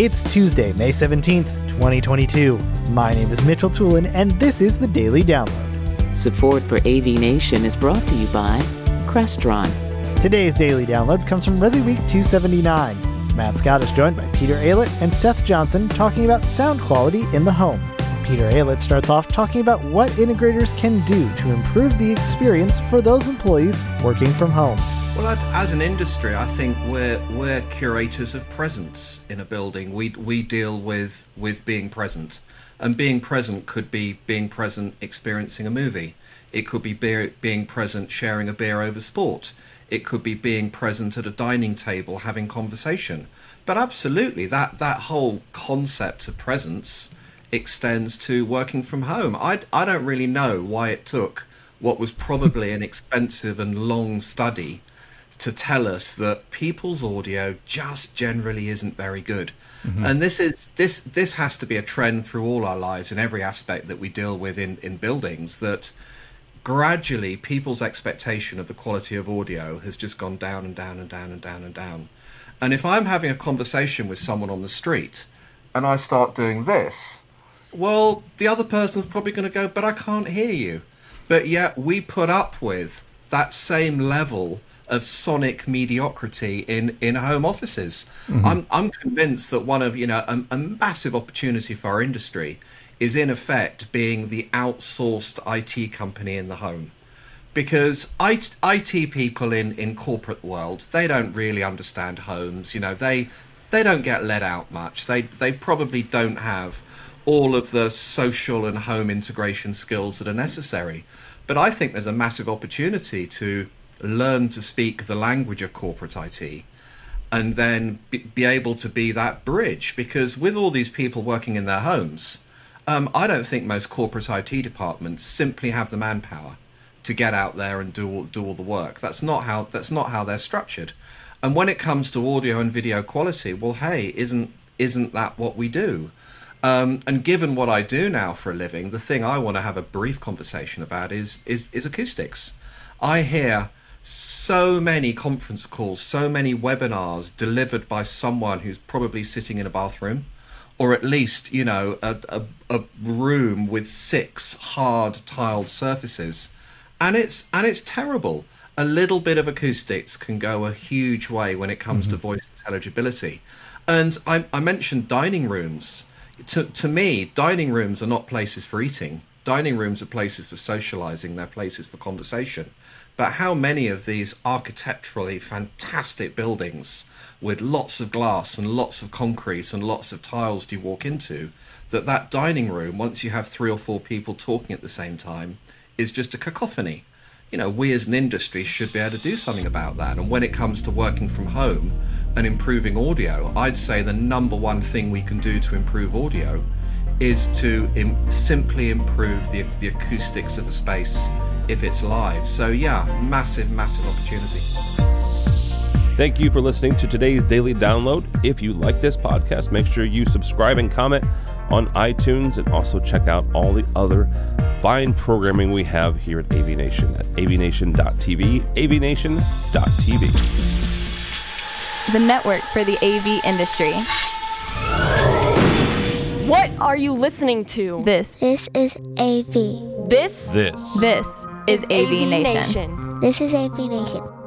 It's Tuesday, May 17th, 2022. My name is Mitchell Tulin, and this is the Daily Download. Support for AV Nation is brought to you by Crestron. Today's Daily Download comes from Resi Week 279. Matt Scott is joined by Peter Aylett and Seth Johnson talking about sound quality in the home. Peter Aylett starts off talking about what integrators can do to improve the experience for those employees working from home. Well, as an industry, I think we're we're curators of presence in a building. We we deal with with being present, and being present could be being present experiencing a movie. It could be beer, being present sharing a beer over sport. It could be being present at a dining table having conversation. But absolutely, that that whole concept of presence extends to working from home. I I don't really know why it took what was probably an expensive and long study to tell us that people's audio just generally isn't very good. Mm-hmm. And this is this this has to be a trend through all our lives in every aspect that we deal with in, in buildings that gradually people's expectation of the quality of audio has just gone down and down and down and down and down. And if I'm having a conversation with someone on the street and I start doing this, well, the other person's probably going to go, but I can't hear you. But yet we put up with that same level of sonic mediocrity in, in home offices. Mm-hmm. I'm I'm convinced that one of you know a, a, massive opportunity for our industry is in effect being the outsourced IT company in the home. Because IT, IT people in, in corporate world, they don't really understand homes. You know, they they don't get let out much. They they probably don't have all of the social and home integration skills that are necessary. But I think there's a massive opportunity to learn to speak the language of corporate IT and then be, able to be that bridge. Because with all these people working in their homes, um, I don't think most corporate IT departments simply have the manpower to get out there and do do all the work. That's not how that's not how they're structured. And when it comes to audio and video quality, well, hey, isn't isn't that what we do? Um, and given what I do now for a living, the thing I want to have a brief conversation about is is, is acoustics. I hear so many conference calls, so many webinars delivered by someone who's probably sitting in a bathroom, or at least, you know, a, a, a room with six hard tiled surfaces. And it's and it's terrible. A little bit of acoustics can go a huge way when it comes mm-hmm. to voice intelligibility. And I, I mentioned dining rooms. To, to me, dining rooms are not places for eating. Dining rooms are places for socializing, they're places for conversation. But how many of these architecturally fantastic buildings with lots of glass and lots of concrete and lots of tiles do you walk into that that dining room once you have three or four people talking at the same time is just a cacophony you know we as an industry should be able to do something about that and when it comes to working from home and improving audio i'd say the number one thing we can do to improve audio is to Im- simply improve the, the acoustics of the space if it's live. So, yeah, massive, massive opportunity. Thank you for listening to today's daily download. If you like this podcast, make sure you subscribe and comment on iTunes and also check out all the other fine programming we have here at AV Nation at avnation.tv, avnation.tv. The network for the AV industry. What are you listening to? This. This is AV. This. This. This is, AV, AV Nation. Nation. This is AV Nation.